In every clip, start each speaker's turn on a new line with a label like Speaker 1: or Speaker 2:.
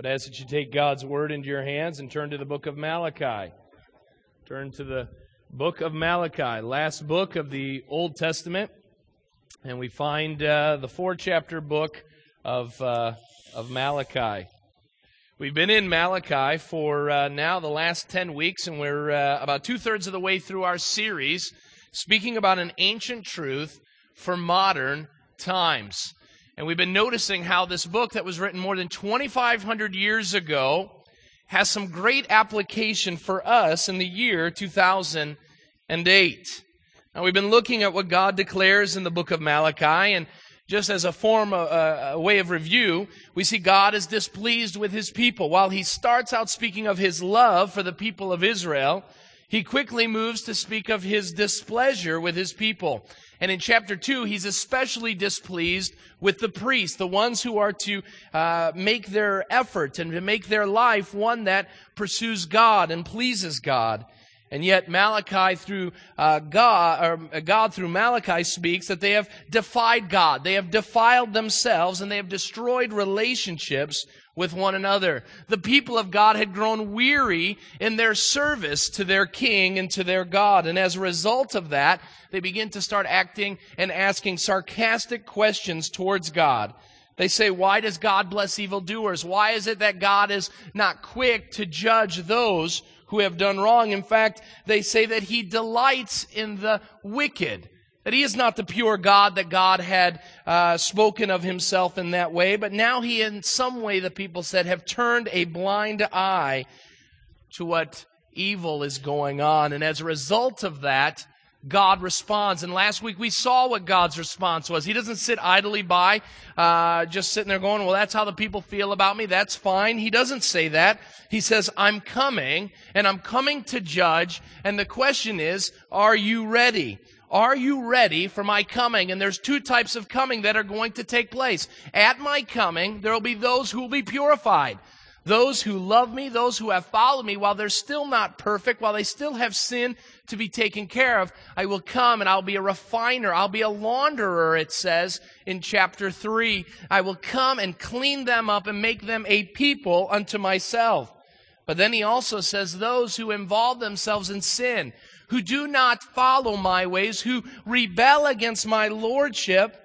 Speaker 1: But as that you take God's word into your hands and turn to the book of Malachi. Turn to the book of Malachi, last book of the Old Testament. And we find uh, the four chapter book of, uh, of Malachi. We've been in Malachi for uh, now the last 10 weeks, and we're uh, about two thirds of the way through our series speaking about an ancient truth for modern times. And we've been noticing how this book that was written more than 2,500 years ago has some great application for us in the year 2008. Now, we've been looking at what God declares in the book of Malachi, and just as a form, of, uh, a way of review, we see God is displeased with his people. While he starts out speaking of his love for the people of Israel, he quickly moves to speak of his displeasure with his people. And in chapter 2, he's especially displeased with the priests, the ones who are to uh, make their effort and to make their life one that pursues God and pleases God. And yet Malachi through uh, God, or uh, God through Malachi speaks that they have defied God. They have defiled themselves and they have destroyed relationships with one another. The people of God had grown weary in their service to their king and to their God. And as a result of that, they begin to start acting and asking sarcastic questions towards God. They say, why does God bless evildoers? Why is it that God is not quick to judge those who have done wrong? In fact, they say that he delights in the wicked. That he is not the pure God that God had uh, spoken of himself in that way, but now he, in some way, the people said, have turned a blind eye to what evil is going on. And as a result of that, God responds. And last week we saw what God's response was. He doesn't sit idly by, uh, just sitting there going, well, that's how the people feel about me. That's fine. He doesn't say that. He says, I'm coming and I'm coming to judge. And the question is, are you ready? Are you ready for my coming? And there's two types of coming that are going to take place. At my coming, there will be those who will be purified. Those who love me, those who have followed me, while they're still not perfect, while they still have sin to be taken care of, I will come and I'll be a refiner. I'll be a launderer, it says in chapter 3. I will come and clean them up and make them a people unto myself. But then he also says those who involve themselves in sin, who do not follow my ways, who rebel against my lordship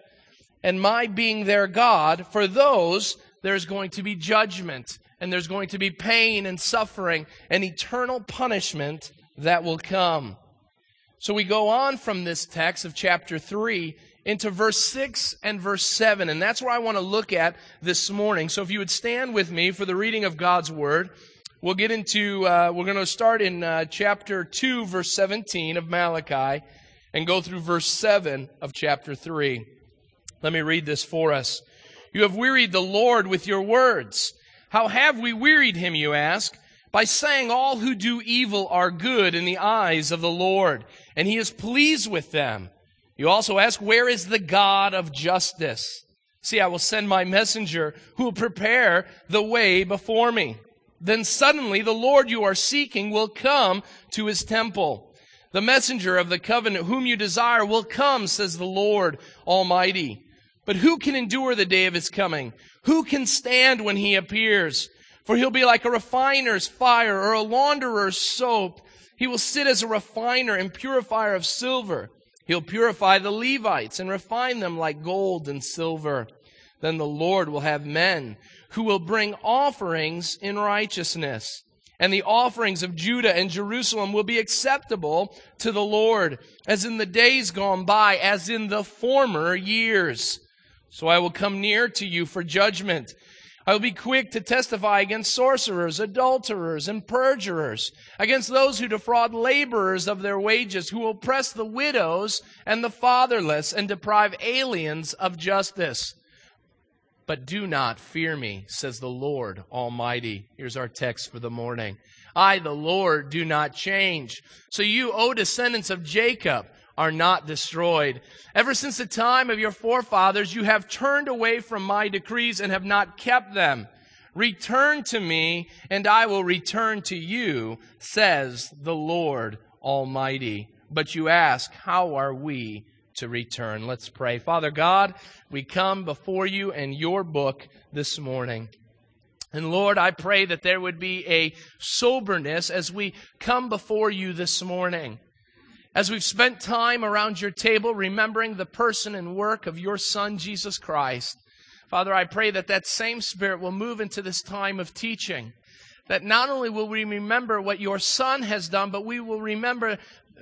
Speaker 1: and my being their God, for those there's going to be judgment and there's going to be pain and suffering and eternal punishment that will come. So we go on from this text of chapter 3 into verse 6 and verse 7, and that's where I want to look at this morning. So if you would stand with me for the reading of God's Word. We'll get into, uh, we're going to start in uh, chapter 2, verse 17 of Malachi, and go through verse 7 of chapter 3. Let me read this for us. You have wearied the Lord with your words. How have we wearied him, you ask? By saying all who do evil are good in the eyes of the Lord, and he is pleased with them. You also ask, where is the God of justice? See, I will send my messenger who will prepare the way before me. Then suddenly the Lord you are seeking will come to his temple. The messenger of the covenant whom you desire will come, says the Lord Almighty. But who can endure the day of his coming? Who can stand when he appears? For he'll be like a refiner's fire or a launderer's soap. He will sit as a refiner and purifier of silver. He'll purify the Levites and refine them like gold and silver. Then the Lord will have men who will bring offerings in righteousness. And the offerings of Judah and Jerusalem will be acceptable to the Lord, as in the days gone by, as in the former years. So I will come near to you for judgment. I will be quick to testify against sorcerers, adulterers, and perjurers, against those who defraud laborers of their wages, who oppress the widows and the fatherless, and deprive aliens of justice but do not fear me, says the Lord Almighty. Here's our text for the morning. I, the Lord, do not change. So you, O descendants of Jacob, are not destroyed. Ever since the time of your forefathers, you have turned away from my decrees and have not kept them. Return to me, and I will return to you, says the Lord Almighty. But you ask, how are we to return. Let's pray. Father God, we come before you and your book this morning. And Lord, I pray that there would be a soberness as we come before you this morning. As we've spent time around your table remembering the person and work of your Son, Jesus Christ. Father, I pray that that same Spirit will move into this time of teaching. That not only will we remember what your Son has done, but we will remember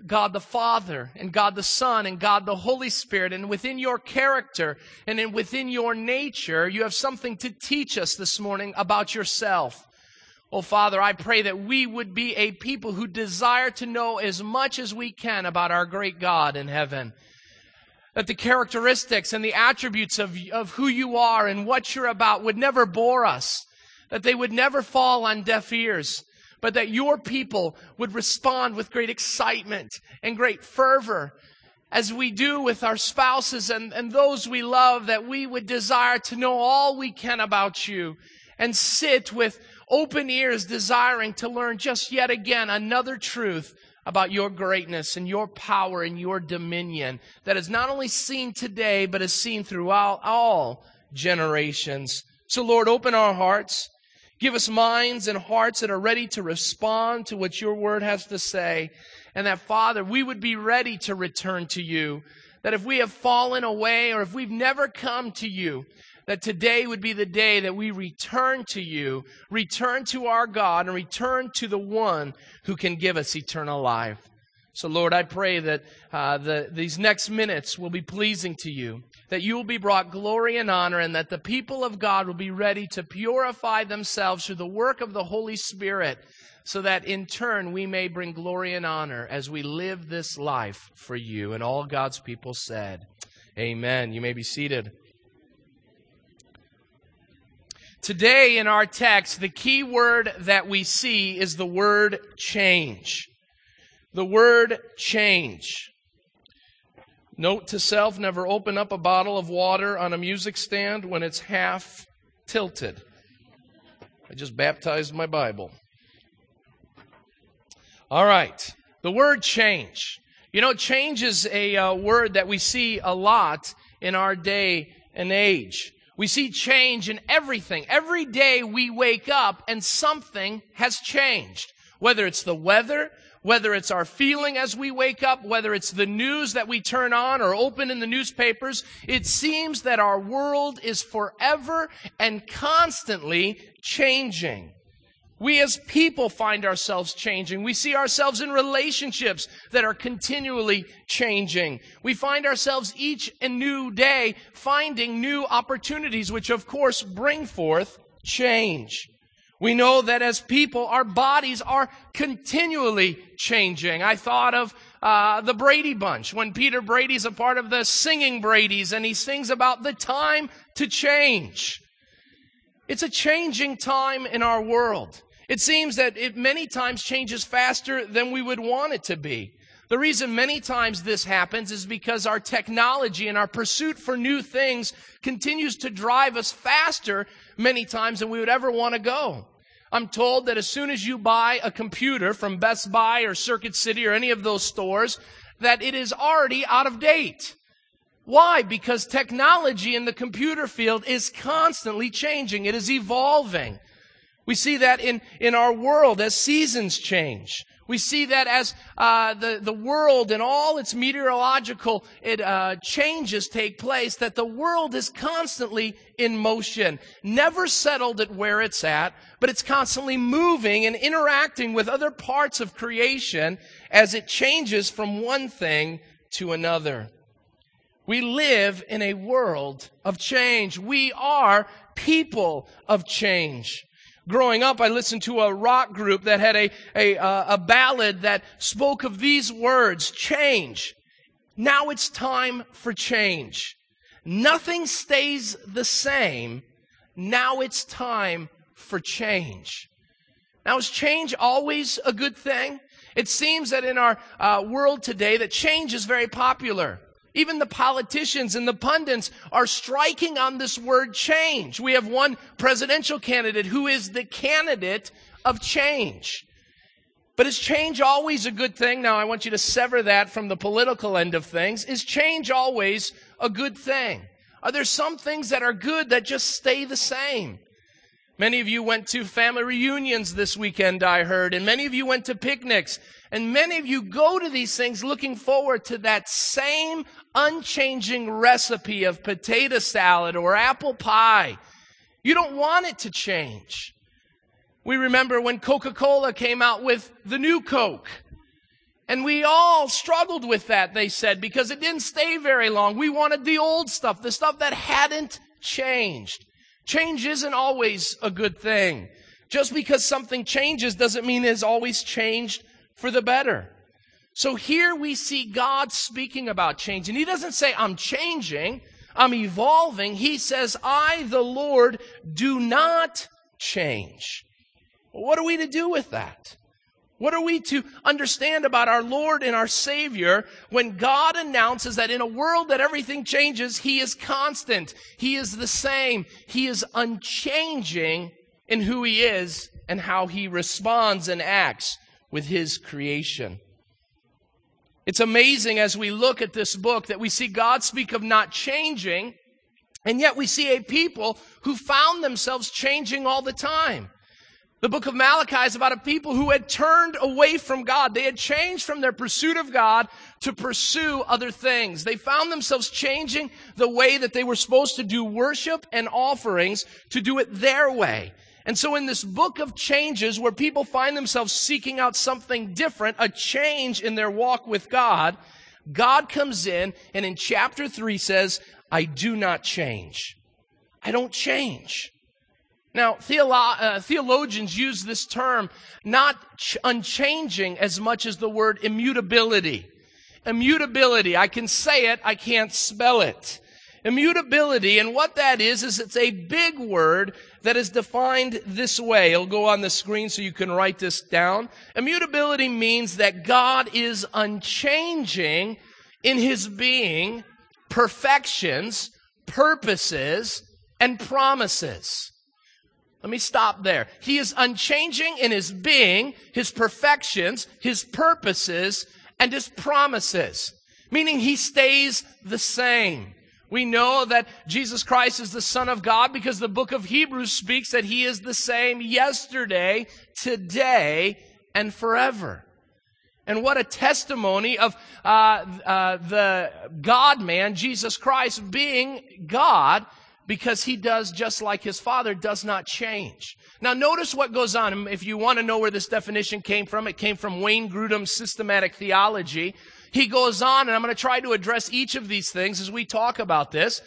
Speaker 1: God the Father and God the Son and God the Holy Spirit. And within your character and in, within your nature, you have something to teach us this morning about yourself. Oh, Father, I pray that we would be a people who desire to know as much as we can about our great God in heaven. That the characteristics and the attributes of, of who you are and what you're about would never bore us. That they would never fall on deaf ears but that your people would respond with great excitement and great fervor as we do with our spouses and, and those we love, that we would desire to know all we can about you and sit with open ears, desiring to learn just yet again another truth about your greatness and your power and your dominion that is not only seen today, but is seen throughout all generations. So, Lord, open our hearts. Give us minds and hearts that are ready to respond to what your word has to say. And that, Father, we would be ready to return to you. That if we have fallen away or if we've never come to you, that today would be the day that we return to you, return to our God, and return to the one who can give us eternal life. So, Lord, I pray that uh, the, these next minutes will be pleasing to you that you will be brought glory and honor, and that the people of God will be ready to purify themselves through the work of the Holy Spirit, so that in turn we may bring glory and honor as we live this life for you. And all God's people said, Amen. You may be seated. Today in our text, the key word that we see is the word change. The word change. Note to self never open up a bottle of water on a music stand when it's half tilted. I just baptized my Bible. All right. The word change. You know, change is a uh, word that we see a lot in our day and age. We see change in everything. Every day we wake up and something has changed. Whether it's the weather, whether it's our feeling as we wake up, whether it's the news that we turn on or open in the newspapers, it seems that our world is forever and constantly changing. We as people find ourselves changing. We see ourselves in relationships that are continually changing. We find ourselves each and new day finding new opportunities, which of course bring forth change. We know that as people, our bodies are continually changing. I thought of uh, the Brady Bunch when Peter Brady's a part of the singing Brady's and he sings about the time to change. It's a changing time in our world. It seems that it many times changes faster than we would want it to be. The reason many times this happens is because our technology and our pursuit for new things continues to drive us faster many times than we would ever want to go. I'm told that as soon as you buy a computer from Best Buy or Circuit City or any of those stores, that it is already out of date. Why? Because technology in the computer field is constantly changing. It is evolving. We see that in, in our world as seasons change. We see that as uh, the, the world and all its meteorological it, uh, changes take place, that the world is constantly in motion, never settled at where it's at, but it's constantly moving and interacting with other parts of creation as it changes from one thing to another. We live in a world of change. We are people of change. Growing up, I listened to a rock group that had a, a, uh, a ballad that spoke of these words, change. Now it's time for change. Nothing stays the same. Now it's time for change. Now is change always a good thing? It seems that in our uh, world today that change is very popular. Even the politicians and the pundits are striking on this word change. We have one presidential candidate who is the candidate of change. But is change always a good thing? Now, I want you to sever that from the political end of things. Is change always a good thing? Are there some things that are good that just stay the same? Many of you went to family reunions this weekend, I heard, and many of you went to picnics. And many of you go to these things looking forward to that same unchanging recipe of potato salad or apple pie. You don't want it to change. We remember when Coca Cola came out with the new Coke. And we all struggled with that, they said, because it didn't stay very long. We wanted the old stuff, the stuff that hadn't changed. Change isn't always a good thing. Just because something changes doesn't mean it's always changed for the better. So here we see God speaking about change. And he doesn't say, I'm changing, I'm evolving. He says, I, the Lord, do not change. What are we to do with that? What are we to understand about our Lord and our Savior when God announces that in a world that everything changes, He is constant. He is the same. He is unchanging in who He is and how He responds and acts with His creation. It's amazing as we look at this book that we see God speak of not changing, and yet we see a people who found themselves changing all the time. The book of Malachi is about a people who had turned away from God. They had changed from their pursuit of God to pursue other things. They found themselves changing the way that they were supposed to do worship and offerings to do it their way. And so in this book of changes where people find themselves seeking out something different, a change in their walk with God, God comes in and in chapter three says, I do not change. I don't change. Now, theolo- uh, theologians use this term not ch- unchanging as much as the word immutability. Immutability. I can say it, I can't spell it. Immutability, and what that is, is it's a big word that is defined this way. It'll go on the screen so you can write this down. Immutability means that God is unchanging in his being, perfections, purposes, and promises. Let me stop there. He is unchanging in his being, his perfections, his purposes, and his promises, meaning he stays the same. We know that Jesus Christ is the Son of God because the book of Hebrews speaks that he is the same yesterday, today, and forever. And what a testimony of uh, uh, the God man, Jesus Christ, being God because he does just like his father does not change. Now notice what goes on. If you want to know where this definition came from, it came from Wayne Grudem's systematic theology. He goes on, and I'm going to try to address each of these things as we talk about this.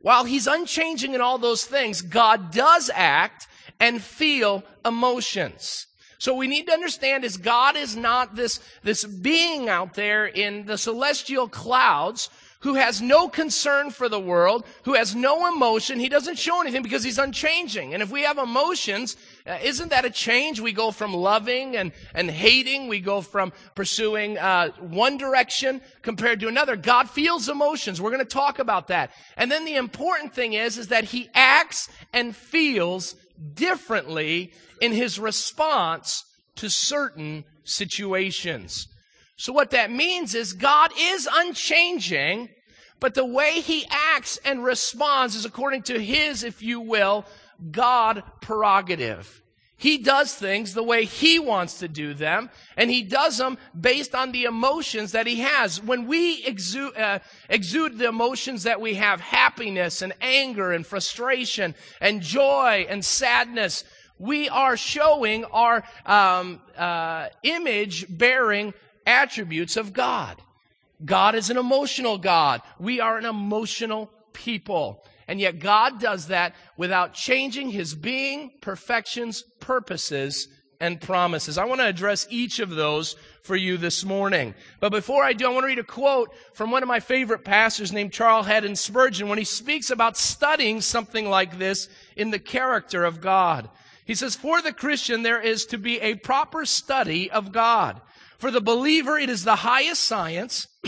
Speaker 1: While he's unchanging in all those things, God does act and feel emotions. So we need to understand is God is not this, this being out there in the celestial clouds who has no concern for the world, who has no emotion. He doesn't show anything because he's unchanging. And if we have emotions, uh, isn't that a change? We go from loving and, and hating. We go from pursuing uh, one direction compared to another. God feels emotions. We're going to talk about that. And then the important thing is, is that he acts and feels differently in his response to certain situations. So what that means is God is unchanging, but the way he acts and responds is according to his, if you will, God prerogative. He does things the way he wants to do them, and he does them based on the emotions that he has. When we exude, uh, exude the emotions that we have, happiness and anger and frustration and joy and sadness, we are showing our um, uh, image bearing attributes of God. God is an emotional God. We are an emotional people. And yet God does that without changing his being, perfections, purposes, and promises. I want to address each of those for you this morning. But before I do, I want to read a quote from one of my favorite pastors named Charles Haddon Spurgeon when he speaks about studying something like this in the character of God. He says, For the Christian, there is to be a proper study of God. For the believer, it is the highest science,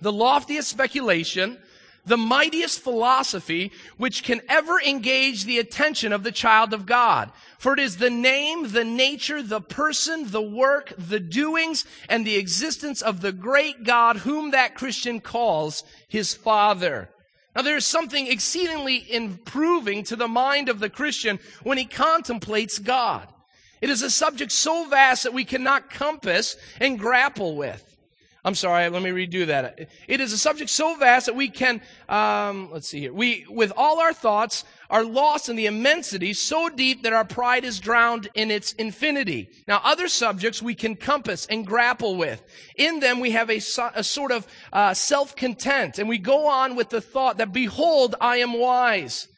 Speaker 1: the loftiest speculation, the mightiest philosophy which can ever engage the attention of the child of God. For it is the name, the nature, the person, the work, the doings, and the existence of the great God whom that Christian calls his Father. Now, there is something exceedingly improving to the mind of the Christian when he contemplates God. It is a subject so vast that we cannot compass and grapple with. I'm sorry, let me redo that. It is a subject so vast that we can, um, let's see here. We, with all our thoughts, are lost in the immensity so deep that our pride is drowned in its infinity. Now, other subjects we can compass and grapple with. In them, we have a, a sort of uh, self-content, and we go on with the thought that, behold, I am wise.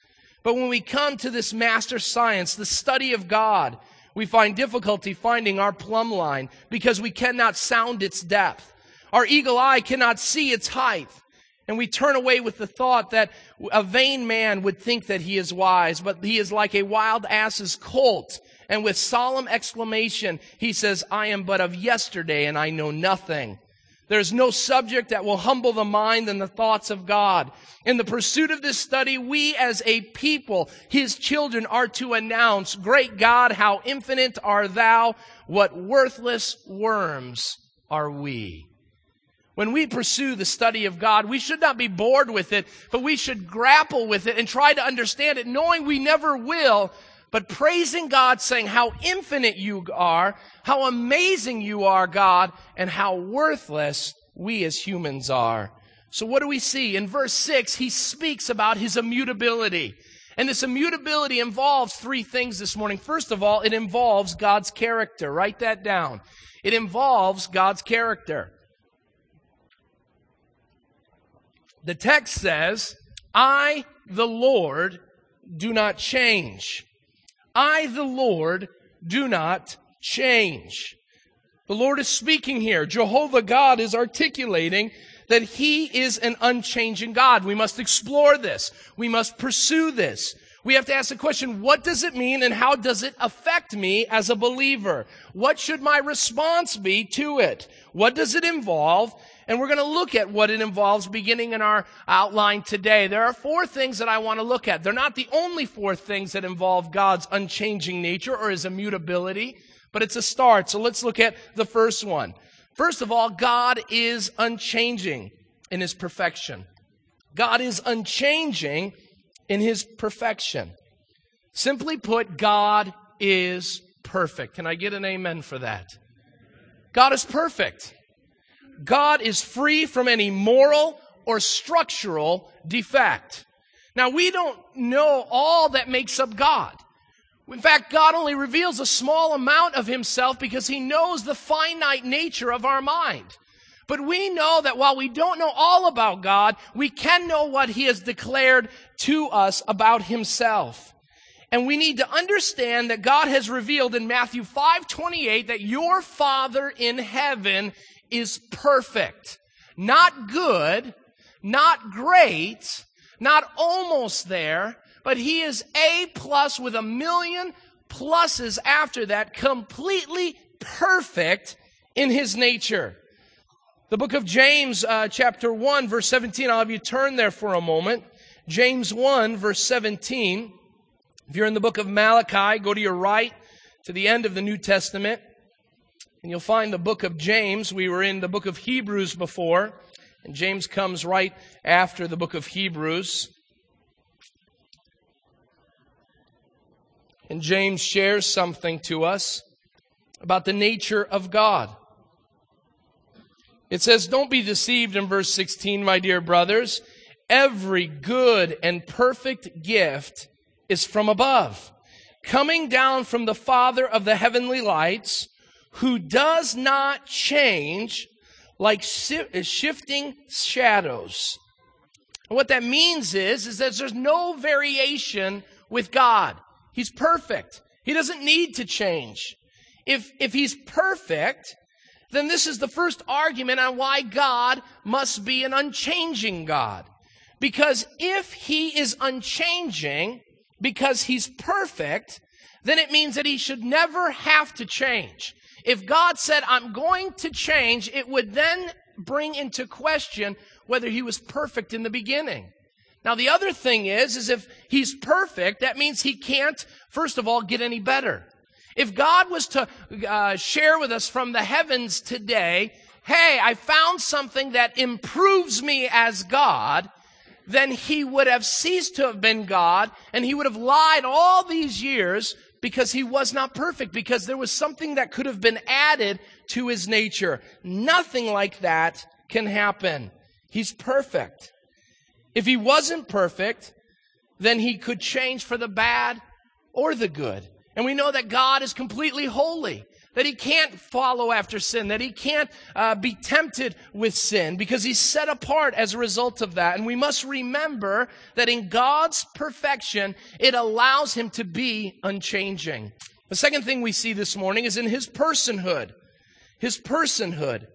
Speaker 1: But when we come to this master science, the study of God, we find difficulty finding our plumb line because we cannot sound its depth. Our eagle eye cannot see its height. And we turn away with the thought that a vain man would think that he is wise, but he is like a wild ass's colt. And with solemn exclamation, he says, I am but of yesterday and I know nothing. There's no subject that will humble the mind than the thoughts of God. In the pursuit of this study, we as a people, his children, are to announce, Great God, how infinite are thou, what worthless worms are we. When we pursue the study of God, we should not be bored with it, but we should grapple with it and try to understand it, knowing we never will, but praising God, saying how infinite you are, how amazing you are, God, and how worthless we as humans are. So what do we see? In verse 6, he speaks about his immutability. And this immutability involves three things this morning. First of all, it involves God's character. Write that down. It involves God's character. The text says, I, the Lord, do not change. I, the Lord, do not change. The Lord is speaking here. Jehovah God is articulating that He is an unchanging God. We must explore this. We must pursue this. We have to ask the question, what does it mean and how does it affect me as a believer? What should my response be to it? What does it involve? And we're going to look at what it involves beginning in our outline today. There are four things that I want to look at. They're not the only four things that involve God's unchanging nature or his immutability, but it's a start. So let's look at the first one. First of all, God is unchanging in his perfection. God is unchanging in his perfection. Simply put, God is perfect. Can I get an amen for that? God is perfect. God is free from any moral or structural defect. Now, we don't know all that makes up God. In fact, God only reveals a small amount of himself because he knows the finite nature of our mind. But we know that while we don't know all about God, we can know what he has declared to us about himself. And we need to understand that God has revealed in Matthew 5:28 that your Father in heaven is perfect. Not good, not great, not almost there, but he is A plus with a million pluses after that, completely perfect in his nature. The book of James, uh, chapter 1, verse 17, I'll have you turn there for a moment. James 1, verse 17. If you're in the book of Malachi, go to your right to the end of the New Testament. And you'll find the book of James. We were in the book of Hebrews before, and James comes right after the book of Hebrews. And James shares something to us about the nature of God. It says, Don't be deceived in verse 16, my dear brothers. Every good and perfect gift is from above, coming down from the Father of the heavenly lights who does not change like shifting shadows. What that means is, is that there's no variation with God. He's perfect. He doesn't need to change. If, if he's perfect, then this is the first argument on why God must be an unchanging God. Because if he is unchanging, because he's perfect, then it means that he should never have to change. If God said, I'm going to change, it would then bring into question whether he was perfect in the beginning. Now, the other thing is, is if he's perfect, that means he can't, first of all, get any better. If God was to uh, share with us from the heavens today, hey, I found something that improves me as God, then he would have ceased to have been God and he would have lied all these years because he was not perfect, because there was something that could have been added to his nature. Nothing like that can happen. He's perfect. If he wasn't perfect, then he could change for the bad or the good. And we know that God is completely holy, that he can't follow after sin, that he can't uh, be tempted with sin because he's set apart as a result of that. And we must remember that in God's perfection, it allows him to be unchanging. The second thing we see this morning is in his personhood. His personhood.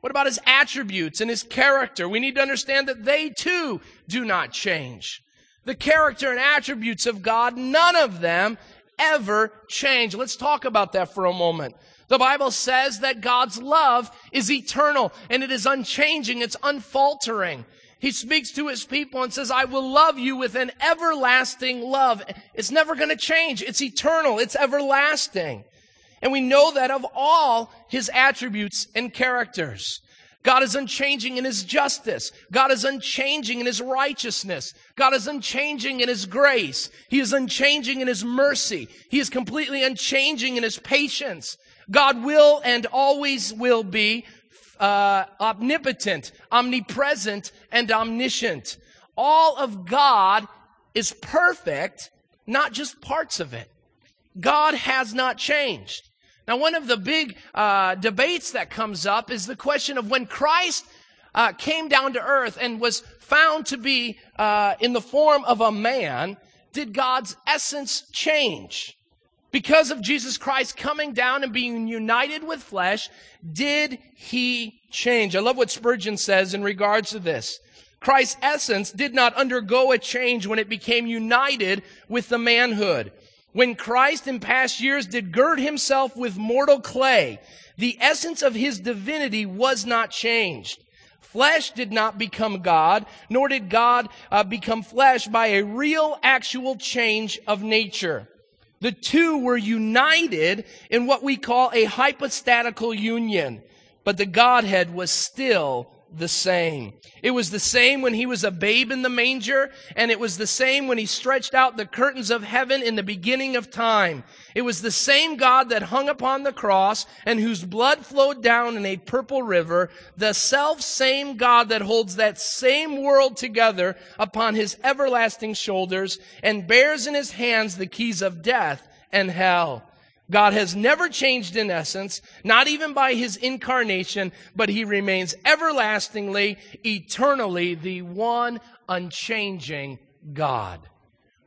Speaker 1: What about his attributes and his character? We need to understand that they too do not change. The character and attributes of God, none of them ever change. Let's talk about that for a moment. The Bible says that God's love is eternal and it is unchanging. It's unfaltering. He speaks to his people and says, I will love you with an everlasting love. It's never going to change. It's eternal. It's everlasting. And we know that of all his attributes and characters. God is unchanging in his justice. God is unchanging in his righteousness. God is unchanging in his grace. He is unchanging in his mercy. He is completely unchanging in his patience. God will and always will be uh, omnipotent, omnipresent, and omniscient. All of God is perfect, not just parts of it. God has not changed. Now, one of the big uh, debates that comes up is the question of when Christ uh, came down to earth and was found to be uh, in the form of a man, did God's essence change? Because of Jesus Christ coming down and being united with flesh, did he change? I love what Spurgeon says in regards to this. Christ's essence did not undergo a change when it became united with the manhood. When Christ in past years did gird himself with mortal clay, the essence of his divinity was not changed. Flesh did not become God, nor did God uh, become flesh by a real, actual change of nature. The two were united in what we call a hypostatical union, but the Godhead was still the same. It was the same when he was a babe in the manger, and it was the same when he stretched out the curtains of heaven in the beginning of time. It was the same God that hung upon the cross and whose blood flowed down in a purple river, the self same God that holds that same world together upon his everlasting shoulders and bears in his hands the keys of death and hell. God has never changed in essence, not even by his incarnation, but he remains everlastingly, eternally the one unchanging God.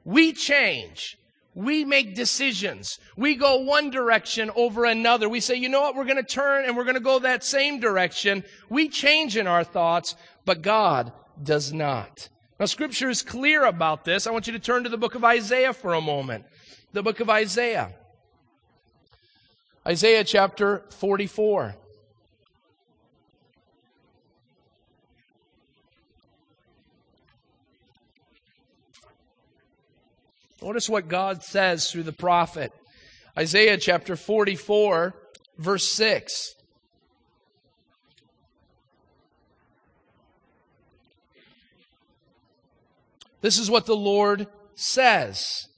Speaker 1: We change. We make decisions. We go one direction over another. We say, you know what? We're going to turn and we're going to go that same direction. We change in our thoughts, but God does not. Now, scripture is clear about this. I want you to turn to the book of Isaiah for a moment. The book of Isaiah. Isaiah chapter 44. Notice what God says through the prophet. Isaiah chapter 44, verse 6. This is what the Lord says.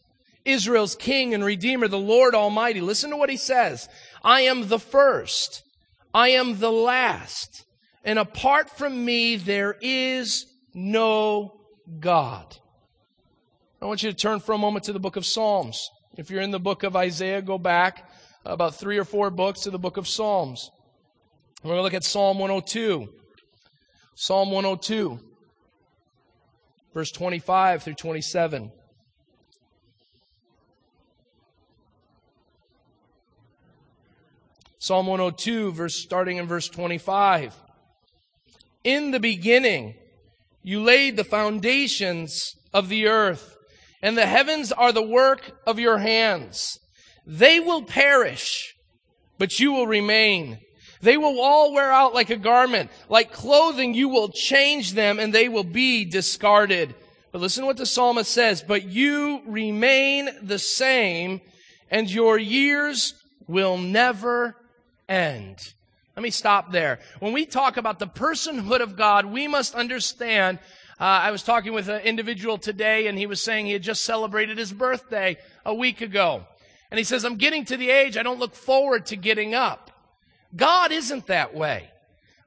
Speaker 1: Israel's king and redeemer, the Lord Almighty. Listen to what he says. I am the first. I am the last. And apart from me, there is no God. I want you to turn for a moment to the book of Psalms. If you're in the book of Isaiah, go back about three or four books to the book of Psalms. We're going to look at Psalm 102. Psalm 102, verse 25 through 27. Psalm 102, verse starting in verse 25. In the beginning, you laid the foundations of the earth, and the heavens are the work of your hands. They will perish, but you will remain. They will all wear out like a garment. Like clothing, you will change them and they will be discarded. But listen to what the psalmist says. But you remain the same and your years will never end. Let me stop there. When we talk about the personhood of God, we must understand Uh, I was talking with an individual today, and he was saying he had just celebrated his birthday a week ago. And he says, I'm getting to the age I don't look forward to getting up. God isn't that way.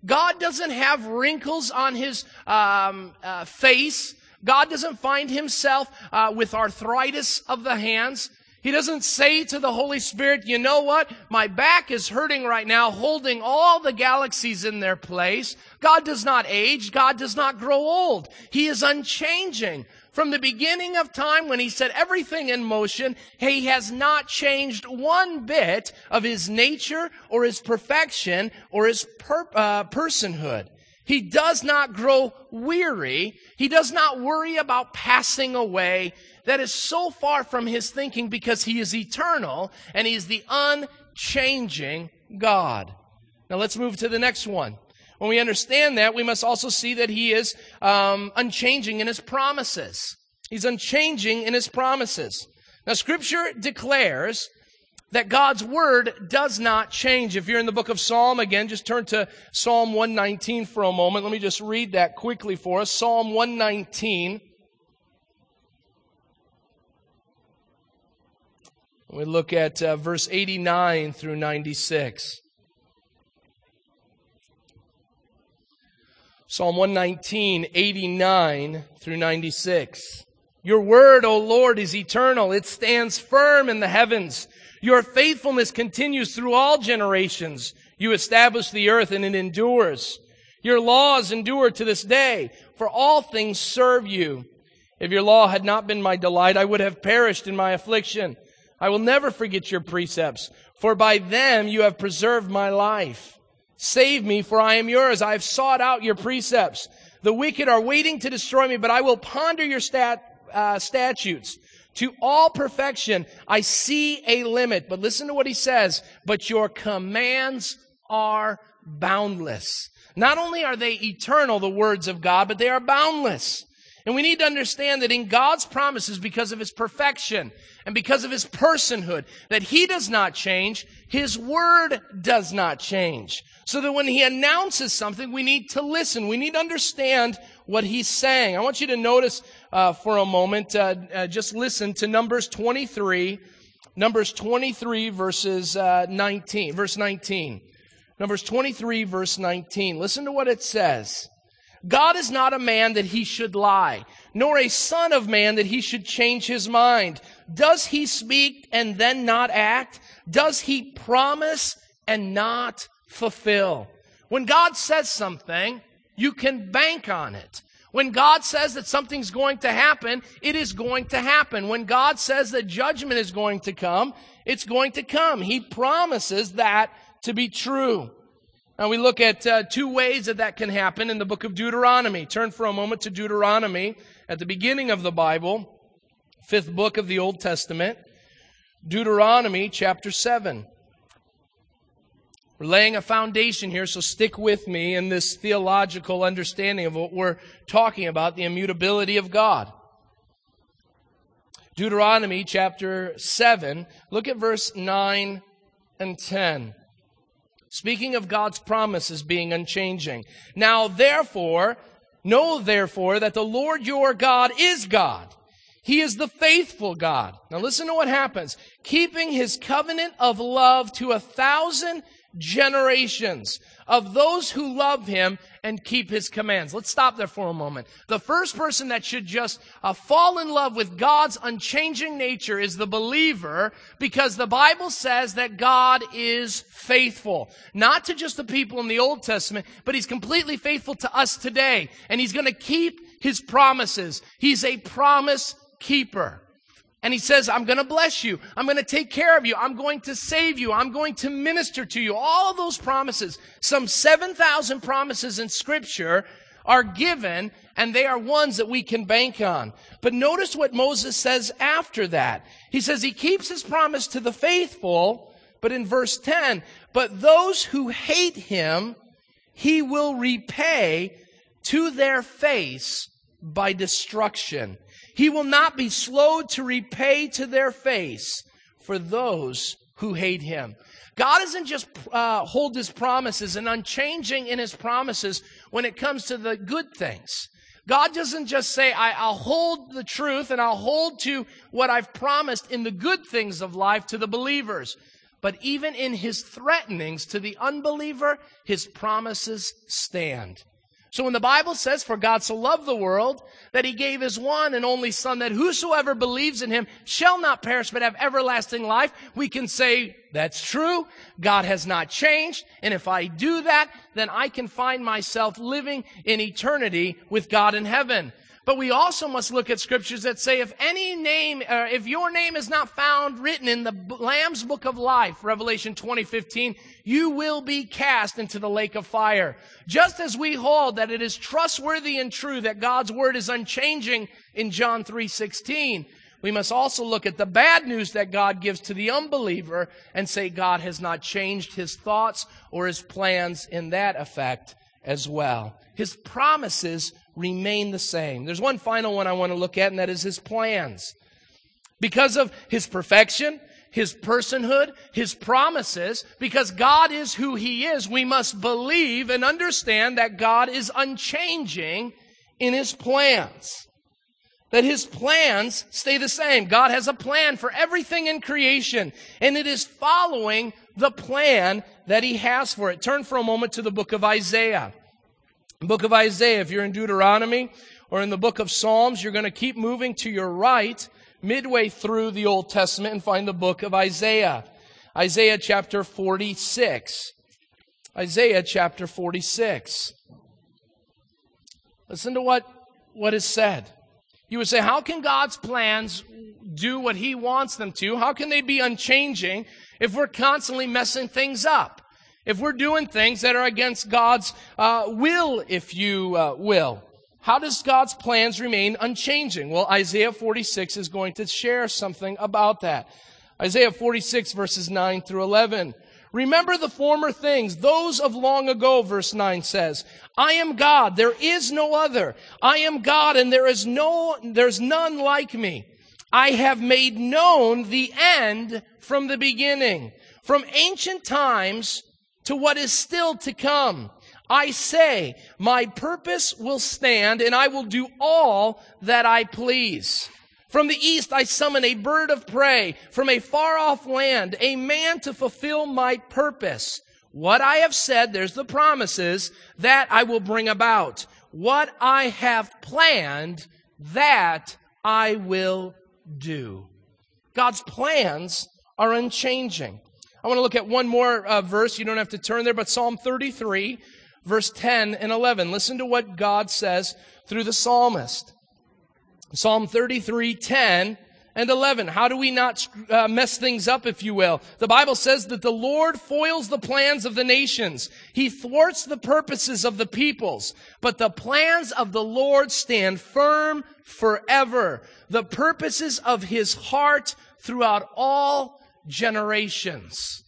Speaker 1: God doesn't have wrinkles on his um, uh, face. God doesn't find himself uh, with arthritis of the hands. He doesn't say to the Holy Spirit, you know what? My back is hurting right now, holding all the galaxies in their place. God does not age. God does not grow old. He is unchanging. From the beginning of time when he set everything in motion, he has not changed one bit of his nature or his perfection or his per, uh, personhood. He does not grow weary. He does not worry about passing away that is so far from his thinking because he is eternal and he is the unchanging God. Now let's move to the next one. When we understand that, we must also see that he is um, unchanging in his promises. He's unchanging in his promises. Now, Scripture declares that God's word does not change. If you're in the book of Psalm, again, just turn to Psalm 119 for a moment. Let me just read that quickly for us. Psalm 119. We look at uh, verse 89 through 96. Psalm 119, 89 through 96. Your word, O Lord, is eternal. It stands firm in the heavens. Your faithfulness continues through all generations. You establish the earth and it endures. Your laws endure to this day, for all things serve you. If your law had not been my delight, I would have perished in my affliction. I will never forget your precepts, for by them you have preserved my life. Save me, for I am yours. I have sought out your precepts. The wicked are waiting to destroy me, but I will ponder your stat, uh, statutes. To all perfection, I see a limit. But listen to what he says. But your commands are boundless. Not only are they eternal, the words of God, but they are boundless. And we need to understand that in God's promises, because of His perfection and because of His personhood, that He does not change, His word does not change. So that when He announces something, we need to listen. We need to understand what He's saying. I want you to notice uh, for a moment, uh, uh, just listen to Numbers 23, Numbers 23 verses uh, 19, verse 19. Numbers 23 verse 19. Listen to what it says. God is not a man that he should lie, nor a son of man that he should change his mind. Does he speak and then not act? Does he promise and not fulfill? When God says something, you can bank on it. When God says that something's going to happen, it is going to happen. When God says that judgment is going to come, it's going to come. He promises that to be true. Now we look at uh, two ways that that can happen in the book of Deuteronomy. Turn for a moment to Deuteronomy at the beginning of the Bible, fifth book of the Old Testament. Deuteronomy chapter 7. We're laying a foundation here, so stick with me in this theological understanding of what we're talking about the immutability of God. Deuteronomy chapter 7, look at verse 9 and 10. Speaking of God's promises being unchanging. Now therefore, know therefore that the Lord your God is God. He is the faithful God. Now listen to what happens. Keeping his covenant of love to a thousand generations of those who love him and keep his commands. Let's stop there for a moment. The first person that should just uh, fall in love with God's unchanging nature is the believer because the Bible says that God is faithful. Not to just the people in the Old Testament, but he's completely faithful to us today. And he's going to keep his promises. He's a promise keeper. And he says, I'm going to bless you. I'm going to take care of you. I'm going to save you. I'm going to minister to you. All those promises, some 7,000 promises in scripture are given and they are ones that we can bank on. But notice what Moses says after that. He says he keeps his promise to the faithful, but in verse 10, but those who hate him, he will repay to their face by destruction. He will not be slow to repay to their face for those who hate him. God doesn't just uh, hold his promises and unchanging in his promises when it comes to the good things. God doesn't just say, I, will hold the truth and I'll hold to what I've promised in the good things of life to the believers. But even in his threatenings to the unbeliever, his promises stand. So when the Bible says, for God so loved the world that he gave his one and only son that whosoever believes in him shall not perish but have everlasting life, we can say, that's true. God has not changed. And if I do that, then I can find myself living in eternity with God in heaven. But we also must look at scriptures that say if any name, uh, if your name is not found written in the Lamb's book of life, Revelation 2015, you will be cast into the lake of fire. Just as we hold that it is trustworthy and true that God's word is unchanging in John 3:16, we must also look at the bad news that God gives to the unbeliever and say God has not changed his thoughts or his plans in that effect as well. His promises remain the same. There's one final one I want to look at, and that is his plans. Because of his perfection, his personhood, his promises, because God is who he is, we must believe and understand that God is unchanging in his plans. That his plans stay the same. God has a plan for everything in creation, and it is following the plan that he has for it. Turn for a moment to the book of Isaiah book of Isaiah, if you're in Deuteronomy or in the book of Psalms, you're going to keep moving to your right midway through the Old Testament and find the book of Isaiah. Isaiah chapter 46. Isaiah chapter 46. Listen to what, what is said. You would say, how can God's plans do what He wants them to? How can they be unchanging if we're constantly messing things up? If we're doing things that are against God's uh, will, if you uh, will. How does God's plans remain unchanging? Well, Isaiah 46 is going to share something about that. Isaiah 46 verses 9 through 11. Remember the former things, those of long ago, verse 9 says. I am God, there is no other. I am God and there is no, there's none like me. I have made known the end from the beginning. From ancient times, to what is still to come. I say, my purpose will stand and I will do all that I please. From the east I summon a bird of prey from a far off land, a man to fulfill my purpose. What I have said, there's the promises, that I will bring about. What I have planned, that I will do. God's plans are unchanging. I want to look at one more uh, verse. You don't have to turn there, but Psalm 33, verse 10 and 11. Listen to what God says through the psalmist. Psalm 33, 10 and 11. How do we not uh, mess things up, if you will? The Bible says that the Lord foils the plans of the nations. He thwarts the purposes of the peoples. But the plans of the Lord stand firm forever. The purposes of his heart throughout all generations.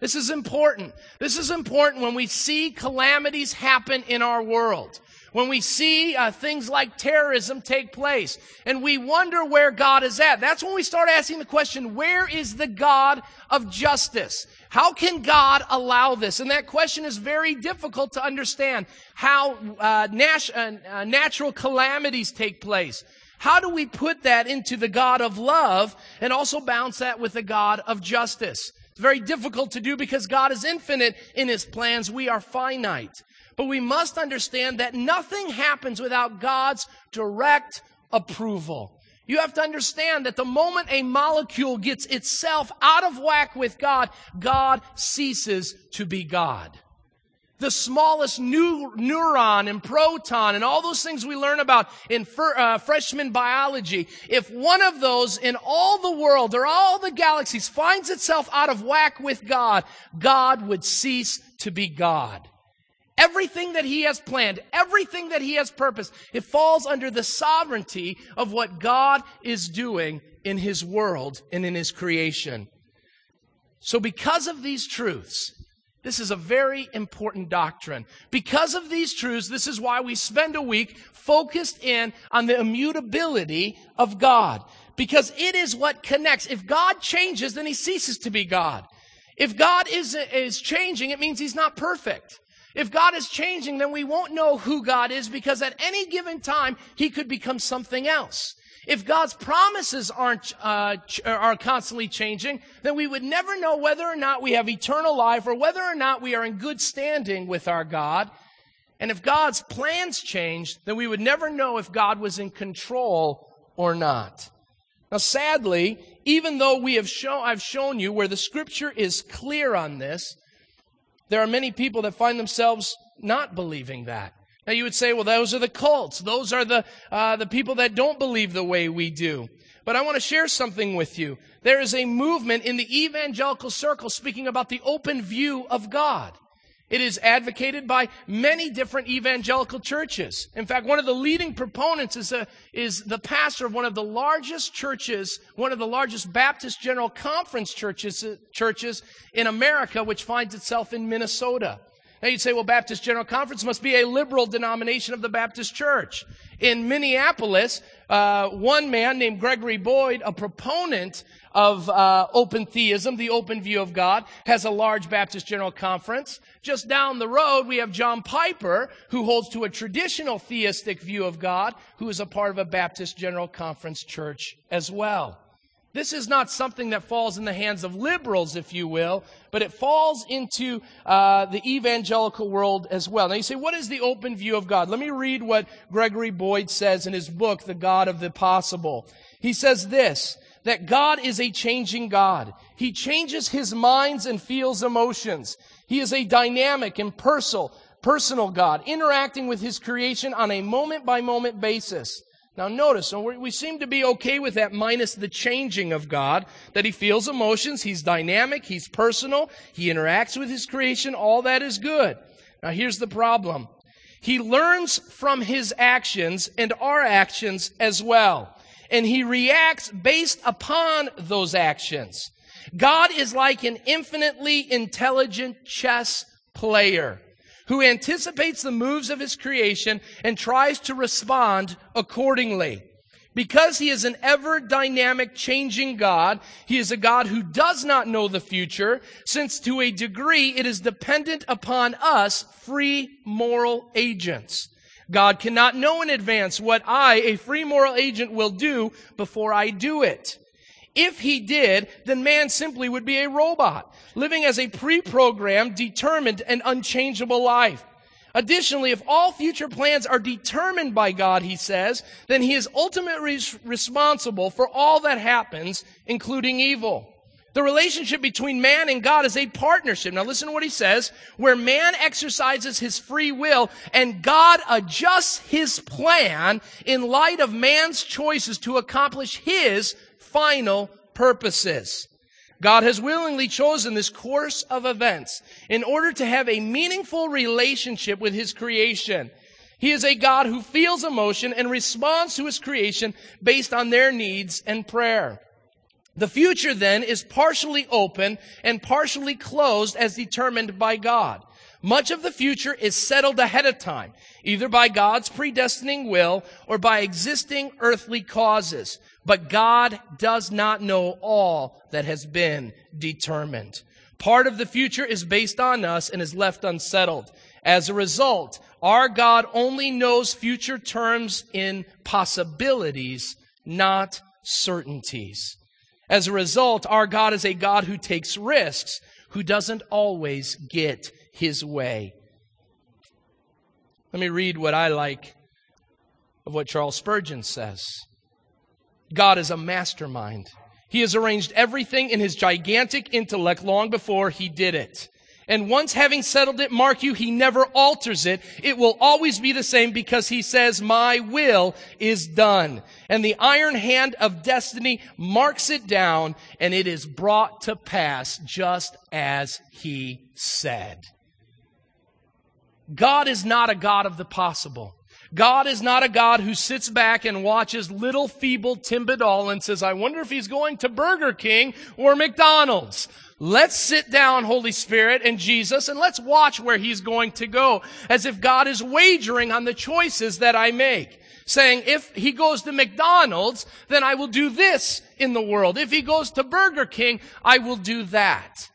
Speaker 1: This is important. This is important when we see calamities happen in our world. When we see uh, things like terrorism take place and we wonder where God is at. That's when we start asking the question, where is the God of justice? How can God allow this? And that question is very difficult to understand. How uh, nat- uh, natural calamities take place. How do we put that into the God of love and also balance that with the God of justice? It's very difficult to do because God is infinite in his plans. We are finite. But we must understand that nothing happens without God's direct approval. You have to understand that the moment a molecule gets itself out of whack with God, God ceases to be God the smallest new neuron and proton and all those things we learn about in fir, uh, freshman biology, if one of those in all the world or all the galaxies finds itself out of whack with God, God would cease to be God. Everything that he has planned, everything that he has purposed, it falls under the sovereignty of what God is doing in his world and in his creation. So because of these truths, this is a very important doctrine. Because of these truths, this is why we spend a week focused in on the immutability of God. Because it is what connects. If God changes, then he ceases to be God. If God is, is changing, it means he's not perfect. If God is changing, then we won't know who God is because at any given time, He could become something else. If God's promises aren't, uh, ch- are constantly changing, then we would never know whether or not we have eternal life or whether or not we are in good standing with our God. And if God's plans changed, then we would never know if God was in control or not. Now, sadly, even though we have shown, I've shown you where the scripture is clear on this, there are many people that find themselves not believing that. Now you would say, well, those are the cults. Those are the, uh, the people that don't believe the way we do. But I want to share something with you. There is a movement in the evangelical circle speaking about the open view of God. It is advocated by many different evangelical churches. In fact, one of the leading proponents is, a, is the pastor of one of the largest churches, one of the largest Baptist General Conference churches, churches in America, which finds itself in Minnesota. Now you'd say, well, Baptist General Conference must be a liberal denomination of the Baptist Church. In Minneapolis, uh, one man named Gregory Boyd, a proponent of uh, open theism, the open view of God, has a large Baptist General Conference. Just down the road, we have John Piper, who holds to a traditional theistic view of God, who is a part of a Baptist General Conference church as well. This is not something that falls in the hands of liberals, if you will, but it falls into uh, the evangelical world as well. Now you say, what is the open view of God? Let me read what Gregory Boyd says in his book, The God of the Possible. He says this, that God is a changing God. He changes his minds and feels emotions. He is a dynamic and personal, personal God, interacting with his creation on a moment by moment basis. Now notice, we seem to be okay with that minus the changing of God, that he feels emotions, he's dynamic, he's personal, he interacts with his creation, all that is good. Now here's the problem. He learns from his actions and our actions as well. And he reacts based upon those actions. God is like an infinitely intelligent chess player who anticipates the moves of his creation and tries to respond accordingly. Because he is an ever dynamic, changing God, he is a God who does not know the future, since to a degree it is dependent upon us, free moral agents. God cannot know in advance what I, a free moral agent, will do before I do it. If he did, then man simply would be a robot, living as a pre-programmed, determined, and unchangeable life. Additionally, if all future plans are determined by God, he says, then he is ultimately responsible for all that happens, including evil. The relationship between man and God is a partnership. Now listen to what he says, where man exercises his free will and God adjusts his plan in light of man's choices to accomplish his final purposes. God has willingly chosen this course of events in order to have a meaningful relationship with His creation. He is a God who feels emotion and responds to His creation based on their needs and prayer. The future then is partially open and partially closed as determined by God. Much of the future is settled ahead of time, either by God's predestining will or by existing earthly causes. But God does not know all that has been determined. Part of the future is based on us and is left unsettled. As a result, our God only knows future terms in possibilities, not certainties. As a result, our God is a God who takes risks, who doesn't always get his way. Let me read what I like of what Charles Spurgeon says. God is a mastermind. He has arranged everything in his gigantic intellect long before he did it. And once having settled it, mark you, he never alters it. It will always be the same because he says, my will is done. And the iron hand of destiny marks it down and it is brought to pass just as he said. God is not a God of the possible. God is not a God who sits back and watches little feeble Tim Badal and says, I wonder if he's going to Burger King or McDonald's. Let's sit down, Holy Spirit and Jesus, and let's watch where he's going to go as if God is wagering on the choices that I make. Saying, if he goes to McDonald's, then I will do this in the world. If he goes to Burger King, I will do that.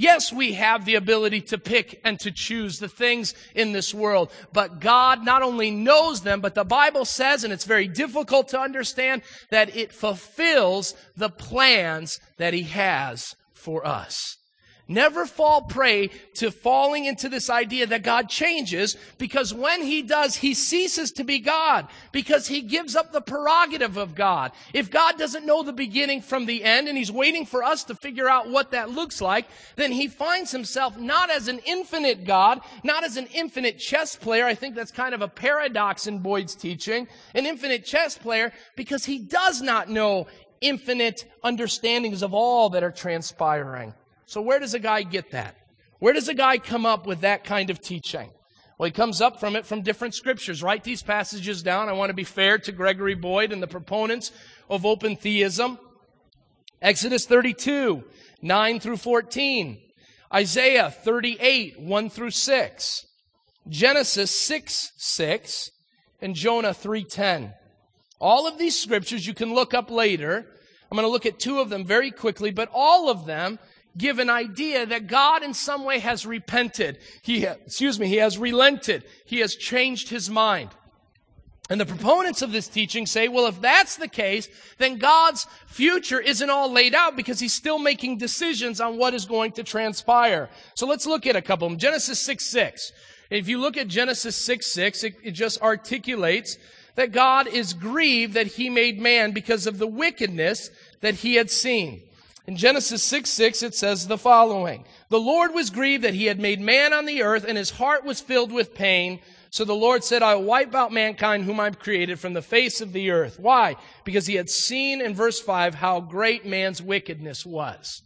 Speaker 1: Yes, we have the ability to pick and to choose the things in this world, but God not only knows them, but the Bible says, and it's very difficult to understand, that it fulfills the plans that He has for us. Never fall prey to falling into this idea that God changes because when He does, He ceases to be God because He gives up the prerogative of God. If God doesn't know the beginning from the end and He's waiting for us to figure out what that looks like, then He finds Himself not as an infinite God, not as an infinite chess player. I think that's kind of a paradox in Boyd's teaching. An infinite chess player because He does not know infinite understandings of all that are transpiring. So where does a guy get that? Where does a guy come up with that kind of teaching? Well, he comes up from it from different scriptures. Write these passages down. I want to be fair to Gregory Boyd and the proponents of open theism. Exodus 32, 9 through 14. Isaiah 38, 1 through 6. Genesis 6, 6. And Jonah 3:10. All of these scriptures you can look up later. I'm going to look at two of them very quickly, but all of them give an idea that God in some way has repented. He, excuse me, he has relented. He has changed his mind. And the proponents of this teaching say, well, if that's the case, then God's future isn't all laid out because he's still making decisions on what is going to transpire. So let's look at a couple of them. Genesis 6 6. If you look at Genesis 6 6, it, it just articulates that God is grieved that he made man because of the wickedness that he had seen. In Genesis 6 6, it says the following The Lord was grieved that he had made man on the earth, and his heart was filled with pain. So the Lord said, I will wipe out mankind whom I've created from the face of the earth. Why? Because he had seen in verse 5 how great man's wickedness was.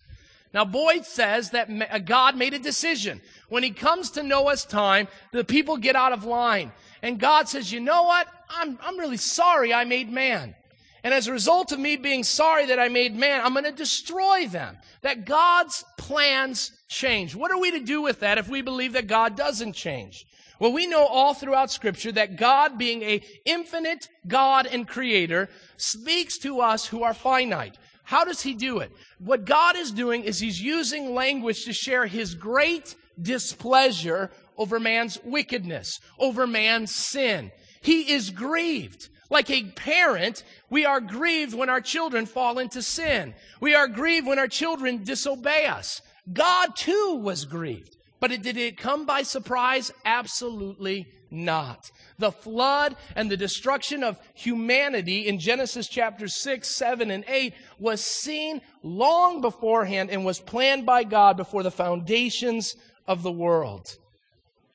Speaker 1: Now, Boyd says that uh, God made a decision. When he comes to Noah's time, the people get out of line. And God says, you know what? I'm, I'm really sorry I made man. And as a result of me being sorry that I made man, I'm going to destroy them. That God's plans change. What are we to do with that if we believe that God doesn't change? Well, we know all throughout scripture that God being a infinite God and creator speaks to us who are finite. How does he do it? What God is doing is he's using language to share his great displeasure over man's wickedness, over man's sin. He is grieved. Like a parent, we are grieved when our children fall into sin. We are grieved when our children disobey us. God too was grieved. But it, did it come by surprise? Absolutely not. The flood and the destruction of humanity in Genesis chapter 6, 7, and 8 was seen long beforehand and was planned by God before the foundations of the world.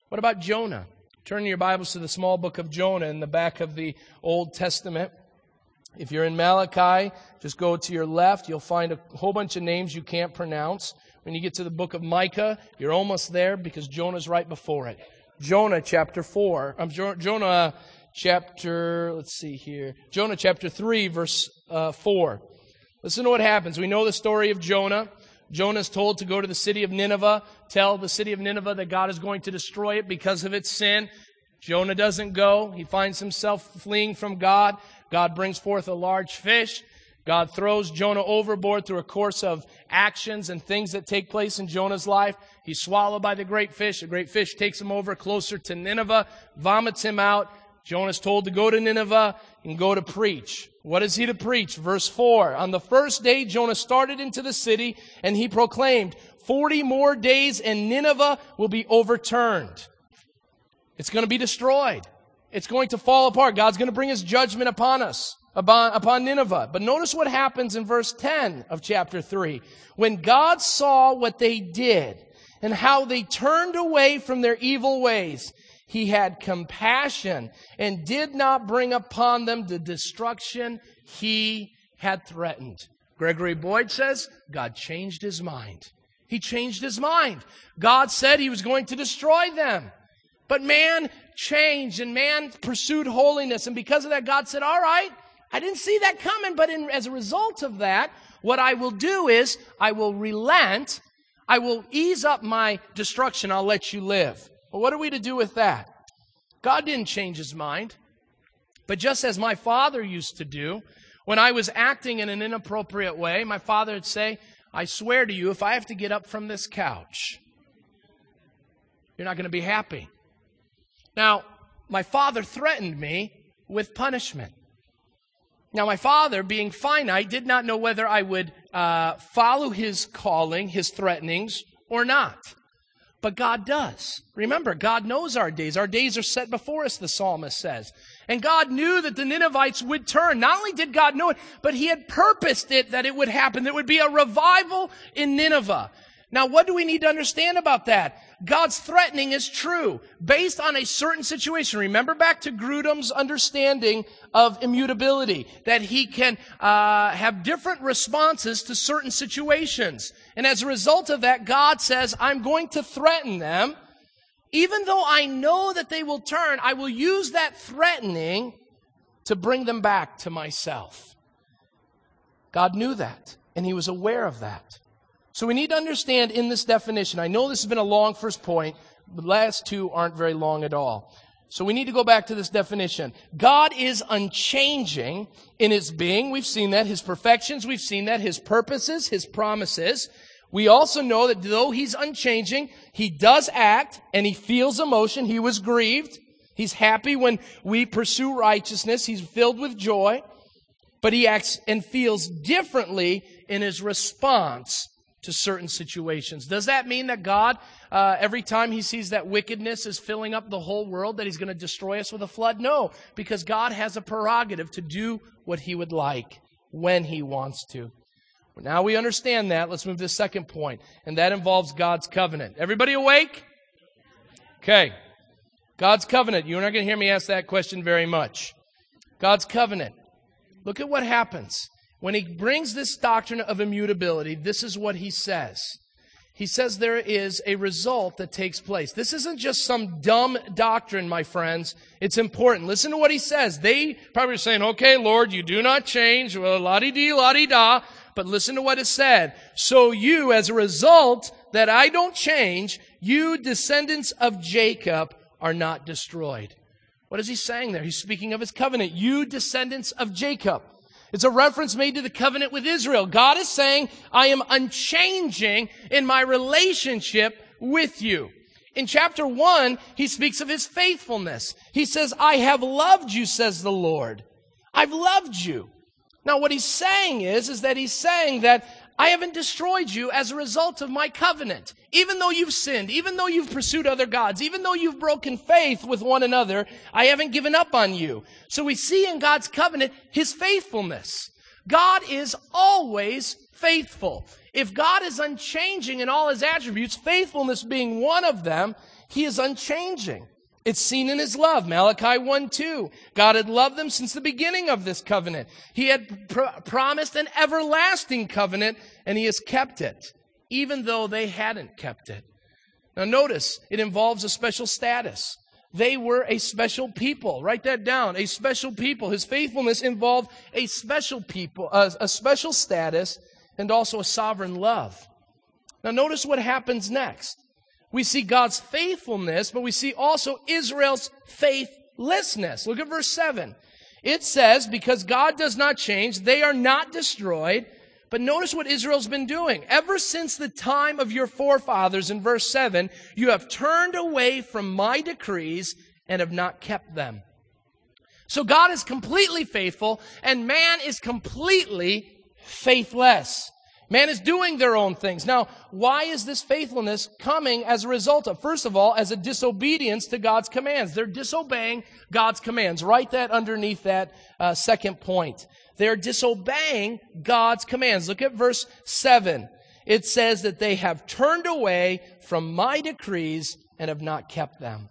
Speaker 1: What about Jonah? Turn your Bibles to the small book of Jonah in the back of the Old Testament. If you're in Malachi, just go to your left. You'll find a whole bunch of names you can't pronounce. When you get to the book of Micah, you're almost there because Jonah's right before it. Jonah chapter 4. Um, Jonah chapter, let's see here. Jonah chapter 3, verse uh, 4. Listen to what happens. We know the story of Jonah. Jonah is told to go to the city of Nineveh, tell the city of Nineveh that God is going to destroy it because of its sin. Jonah doesn't go. He finds himself fleeing from God. God brings forth a large fish. God throws Jonah overboard through a course of actions and things that take place in Jonah's life. He's swallowed by the great fish. The great fish takes him over closer to Nineveh, vomits him out. Jonah's told to go to Nineveh and go to preach. What is he to preach? Verse 4. On the first day, Jonah started into the city and he proclaimed, 40 more days and Nineveh will be overturned. It's going to be destroyed. It's going to fall apart. God's going to bring his judgment upon us, upon, Nineveh. But notice what happens in verse 10 of chapter 3. When God saw what they did and how they turned away from their evil ways, he had compassion and did not bring upon them the destruction he had threatened. Gregory Boyd says God changed his mind. He changed his mind. God said he was going to destroy them. But man changed and man pursued holiness. And because of that, God said, All right, I didn't see that coming. But in, as a result of that, what I will do is I will relent. I will ease up my destruction. I'll let you live. But what are we to do with that? God didn't change his mind. But just as my father used to do, when I was acting in an inappropriate way, my father would say, I swear to you, if I have to get up from this couch, you're not going to be happy. Now, my father threatened me with punishment. Now, my father, being finite, did not know whether I would uh, follow his calling, his threatenings, or not. But God does. Remember, God knows our days. Our days are set before us, the psalmist says. And God knew that the Ninevites would turn. Not only did God know it, but He had purposed it that it would happen. There would be a revival in Nineveh. Now, what do we need to understand about that? God's threatening is true based on a certain situation. Remember back to Grudem's understanding of immutability, that he can uh, have different responses to certain situations. And as a result of that, God says, I'm going to threaten them. Even though I know that they will turn, I will use that threatening to bring them back to myself. God knew that, and he was aware of that. So we need to understand in this definition, I know this has been a long first point, the last two aren't very long at all. So we need to go back to this definition. God is unchanging in his being. We've seen that. His perfections, we've seen that. His purposes, his promises. We also know that though he's unchanging, he does act and he feels emotion. He was grieved. He's happy when we pursue righteousness. He's filled with joy. But he acts and feels differently in his response to certain situations. Does that mean that God, uh, every time he sees that wickedness is filling up the whole world, that he's going to destroy us with a flood? No, because God has a prerogative to do what he would like when he wants to. Now we understand that. Let's move to the second point, and that involves God's covenant. Everybody awake? Okay. God's covenant. You're not going to hear me ask that question very much. God's covenant. Look at what happens. When he brings this doctrine of immutability, this is what he says. He says there is a result that takes place. This isn't just some dumb doctrine, my friends. It's important. Listen to what he says. They probably are saying, okay, Lord, you do not change. Well, la-di-dee, la-di-da. But listen to what is said. So you, as a result that I don't change, you descendants of Jacob are not destroyed. What is he saying there? He's speaking of his covenant. You descendants of Jacob. It's a reference made to the covenant with Israel. God is saying, I am unchanging in my relationship with you. In chapter one, he speaks of his faithfulness. He says, I have loved you, says the Lord. I've loved you. Now, what he's saying is, is that he's saying that I haven't destroyed you as a result of my covenant. Even though you've sinned, even though you've pursued other gods, even though you've broken faith with one another, I haven't given up on you. So we see in God's covenant his faithfulness. God is always faithful. If God is unchanging in all his attributes, faithfulness being one of them, he is unchanging. It's seen in his love. Malachi 1 2. God had loved them since the beginning of this covenant. He had pr- promised an everlasting covenant, and he has kept it, even though they hadn't kept it. Now, notice it involves a special status. They were a special people. Write that down. A special people. His faithfulness involved a special people, a, a special status, and also a sovereign love. Now, notice what happens next. We see God's faithfulness, but we see also Israel's faithlessness. Look at verse 7. It says, because God does not change, they are not destroyed. But notice what Israel's been doing. Ever since the time of your forefathers in verse 7, you have turned away from my decrees and have not kept them. So God is completely faithful and man is completely faithless. Man is doing their own things. Now, why is this faithfulness coming as a result of, first of all, as a disobedience to God's commands? They're disobeying God's commands. Write that underneath that uh, second point. They're disobeying God's commands. Look at verse 7. It says that they have turned away from my decrees and have not kept them.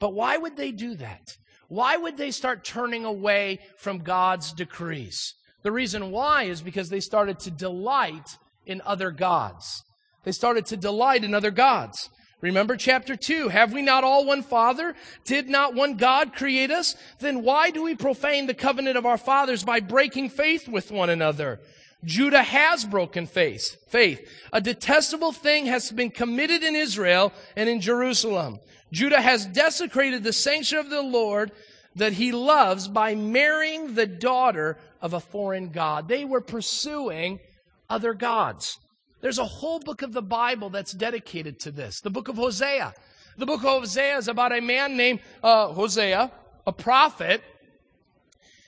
Speaker 1: But why would they do that? Why would they start turning away from God's decrees? The reason why is because they started to delight in other gods. They started to delight in other gods. Remember chapter 2. Have we not all one Father? Did not one God create us? Then why do we profane the covenant of our fathers by breaking faith with one another? Judah has broken faith. Faith. A detestable thing has been committed in Israel and in Jerusalem. Judah has desecrated the sanctuary of the Lord that he loves by marrying the daughter of a foreign god. They were pursuing other gods. There's a whole book of the Bible that's dedicated to this. The book of Hosea. The book of Hosea is about a man named uh, Hosea, a prophet,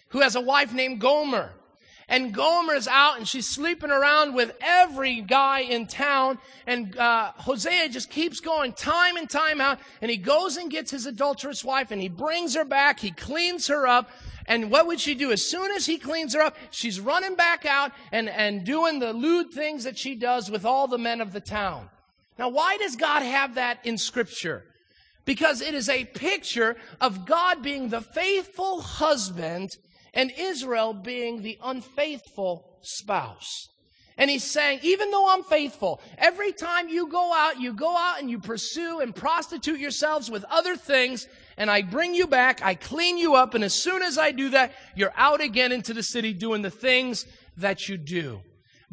Speaker 1: who has a wife named Gomer. And Gomer's out and she's sleeping around with every guy in town. And uh, Hosea just keeps going time and time out. And he goes and gets his adulterous wife and he brings her back. He cleans her up. And what would she do? As soon as he cleans her up, she's running back out and, and doing the lewd things that she does with all the men of the town. Now, why does God have that in Scripture? Because it is a picture of God being the faithful husband and Israel being the unfaithful spouse. And he's saying, even though I'm faithful, every time you go out, you go out and you pursue and prostitute yourselves with other things, and I bring you back, I clean you up, and as soon as I do that, you're out again into the city doing the things that you do.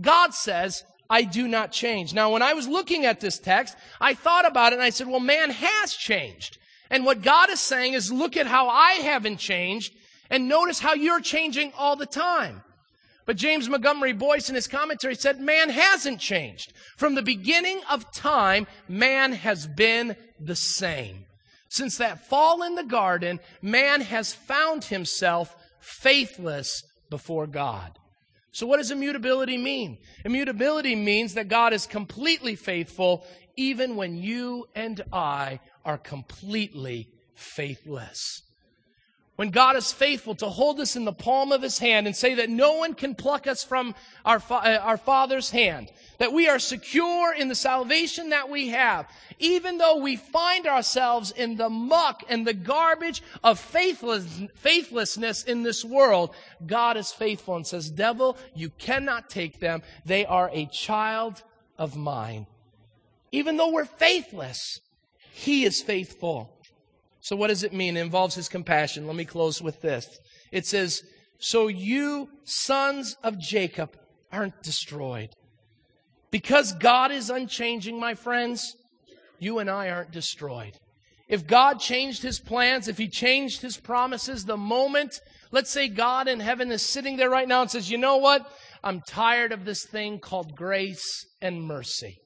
Speaker 1: God says, I do not change. Now, when I was looking at this text, I thought about it and I said, well, man has changed. And what God is saying is, look at how I haven't changed and notice how you're changing all the time. But James Montgomery Boice in his commentary said, man hasn't changed. From the beginning of time, man has been the same. Since that fall in the garden, man has found himself faithless before God. So, what does immutability mean? Immutability means that God is completely faithful even when you and I are completely faithless. When God is faithful to hold us in the palm of his hand and say that no one can pluck us from our, uh, our Father's hand, that we are secure in the salvation that we have, even though we find ourselves in the muck and the garbage of faithless, faithlessness in this world, God is faithful and says, Devil, you cannot take them. They are a child of mine. Even though we're faithless, he is faithful. So, what does it mean? It involves his compassion. Let me close with this. It says, So you, sons of Jacob, aren't destroyed. Because God is unchanging, my friends, you and I aren't destroyed. If God changed his plans, if he changed his promises, the moment, let's say God in heaven is sitting there right now and says, You know what? I'm tired of this thing called grace and mercy.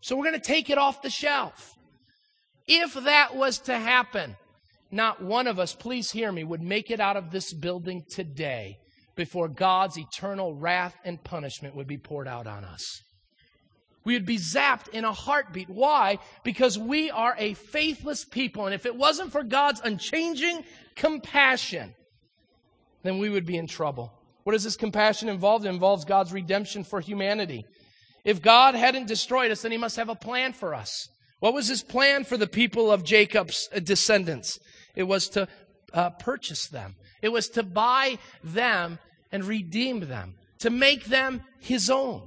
Speaker 1: So we're going to take it off the shelf. If that was to happen, not one of us, please hear me, would make it out of this building today before God's eternal wrath and punishment would be poured out on us. We would be zapped in a heartbeat. Why? Because we are a faithless people. And if it wasn't for God's unchanging compassion, then we would be in trouble. What does this compassion involve? It involves God's redemption for humanity. If God hadn't destroyed us, then He must have a plan for us. What was his plan for the people of Jacob's uh, descendants? It was to uh, purchase them, it was to buy them and redeem them, to make them his own.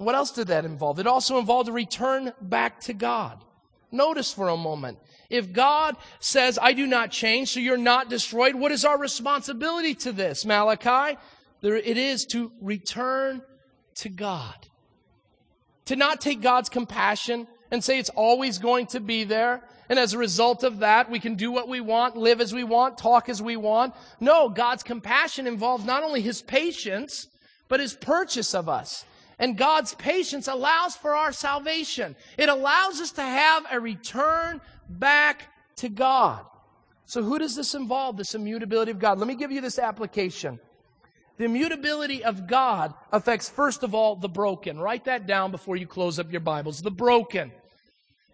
Speaker 1: What else did that involve? It also involved a return back to God. Notice for a moment. If God says, I do not change, so you're not destroyed, what is our responsibility to this, Malachi? There, it is to return to God. To not take God's compassion and say it's always going to be there. And as a result of that, we can do what we want, live as we want, talk as we want. No, God's compassion involves not only His patience, but His purchase of us. And God's patience allows for our salvation. It allows us to have a return back to God. So who does this involve, this immutability of God? Let me give you this application. The immutability of God affects, first of all, the broken. Write that down before you close up your Bibles. The broken.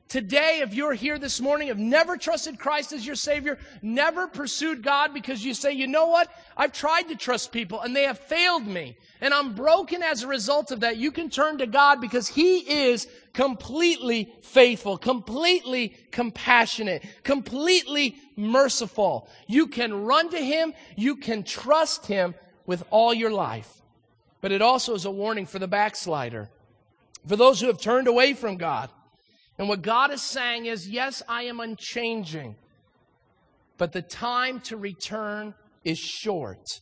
Speaker 1: Today, if you're here this morning, have never trusted Christ as your Savior, never pursued God because you say, you know what? I've tried to trust people and they have failed me. And I'm broken as a result of that. You can turn to God because He is completely faithful, completely compassionate, completely merciful. You can run to Him. You can trust Him with all your life. But it also is a warning for the backslider. For those who have turned away from God. And what God is saying is, yes, I am unchanging, but the time to return is short.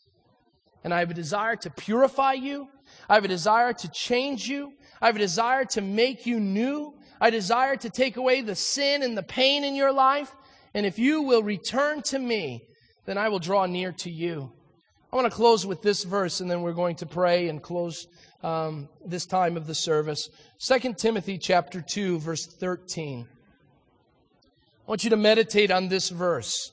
Speaker 1: And I have a desire to purify you. I have a desire to change you. I have a desire to make you new. I desire to take away the sin and the pain in your life. And if you will return to me, then I will draw near to you. I want to close with this verse, and then we're going to pray and close um, this time of the service. 2 Timothy chapter 2, verse 13. I want you to meditate on this verse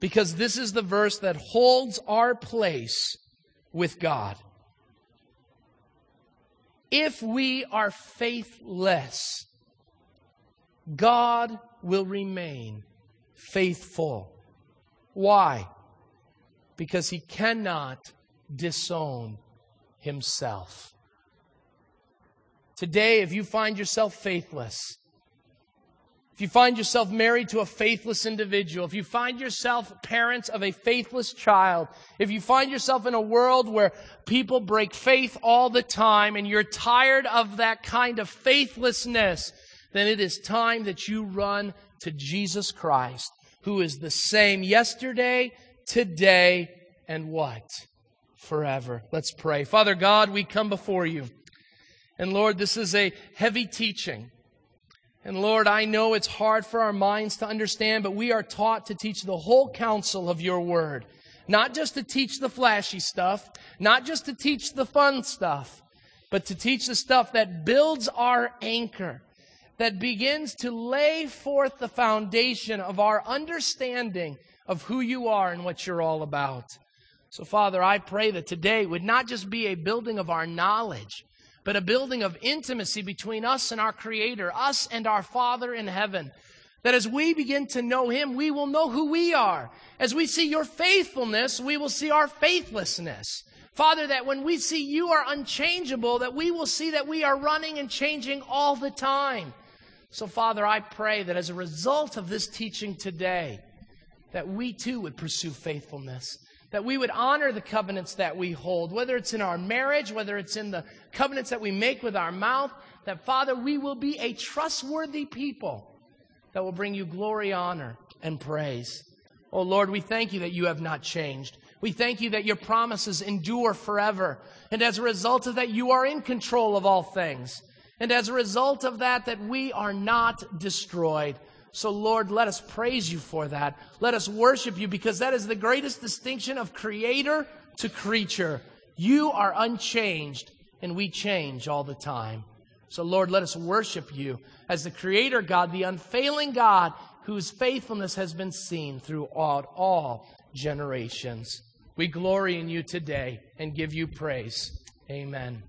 Speaker 1: because this is the verse that holds our place with God. If we are faithless, God will remain faithful. Why? Because he cannot disown himself. Today, if you find yourself faithless, if you find yourself married to a faithless individual, if you find yourself parents of a faithless child, if you find yourself in a world where people break faith all the time and you're tired of that kind of faithlessness, then it is time that you run to Jesus Christ, who is the same yesterday, today, and what? Forever. Let's pray. Father God, we come before you. And Lord, this is a heavy teaching. And Lord, I know it's hard for our minds to understand, but we are taught to teach the whole counsel of your word. Not just to teach the flashy stuff, not just to teach the fun stuff, but to teach the stuff that builds our anchor, that begins to lay forth the foundation of our understanding of who you are and what you're all about. So, Father, I pray that today would not just be a building of our knowledge, but a building of intimacy between us and our Creator, us and our Father in heaven. That as we begin to know Him, we will know who we are. As we see your faithfulness, we will see our faithlessness. Father, that when we see you are unchangeable, that we will see that we are running and changing all the time. So, Father, I pray that as a result of this teaching today, that we too would pursue faithfulness, that we would honor the covenants that we hold, whether it's in our marriage, whether it's in the covenants that we make with our mouth, that Father, we will be a trustworthy people that will bring you glory, honor, and praise. Oh Lord, we thank you that you have not changed. We thank you that your promises endure forever. And as a result of that, you are in control of all things. And as a result of that, that we are not destroyed. So, Lord, let us praise you for that. Let us worship you because that is the greatest distinction of creator to creature. You are unchanged, and we change all the time. So, Lord, let us worship you as the creator God, the unfailing God, whose faithfulness has been seen throughout all generations. We glory in you today and give you praise. Amen.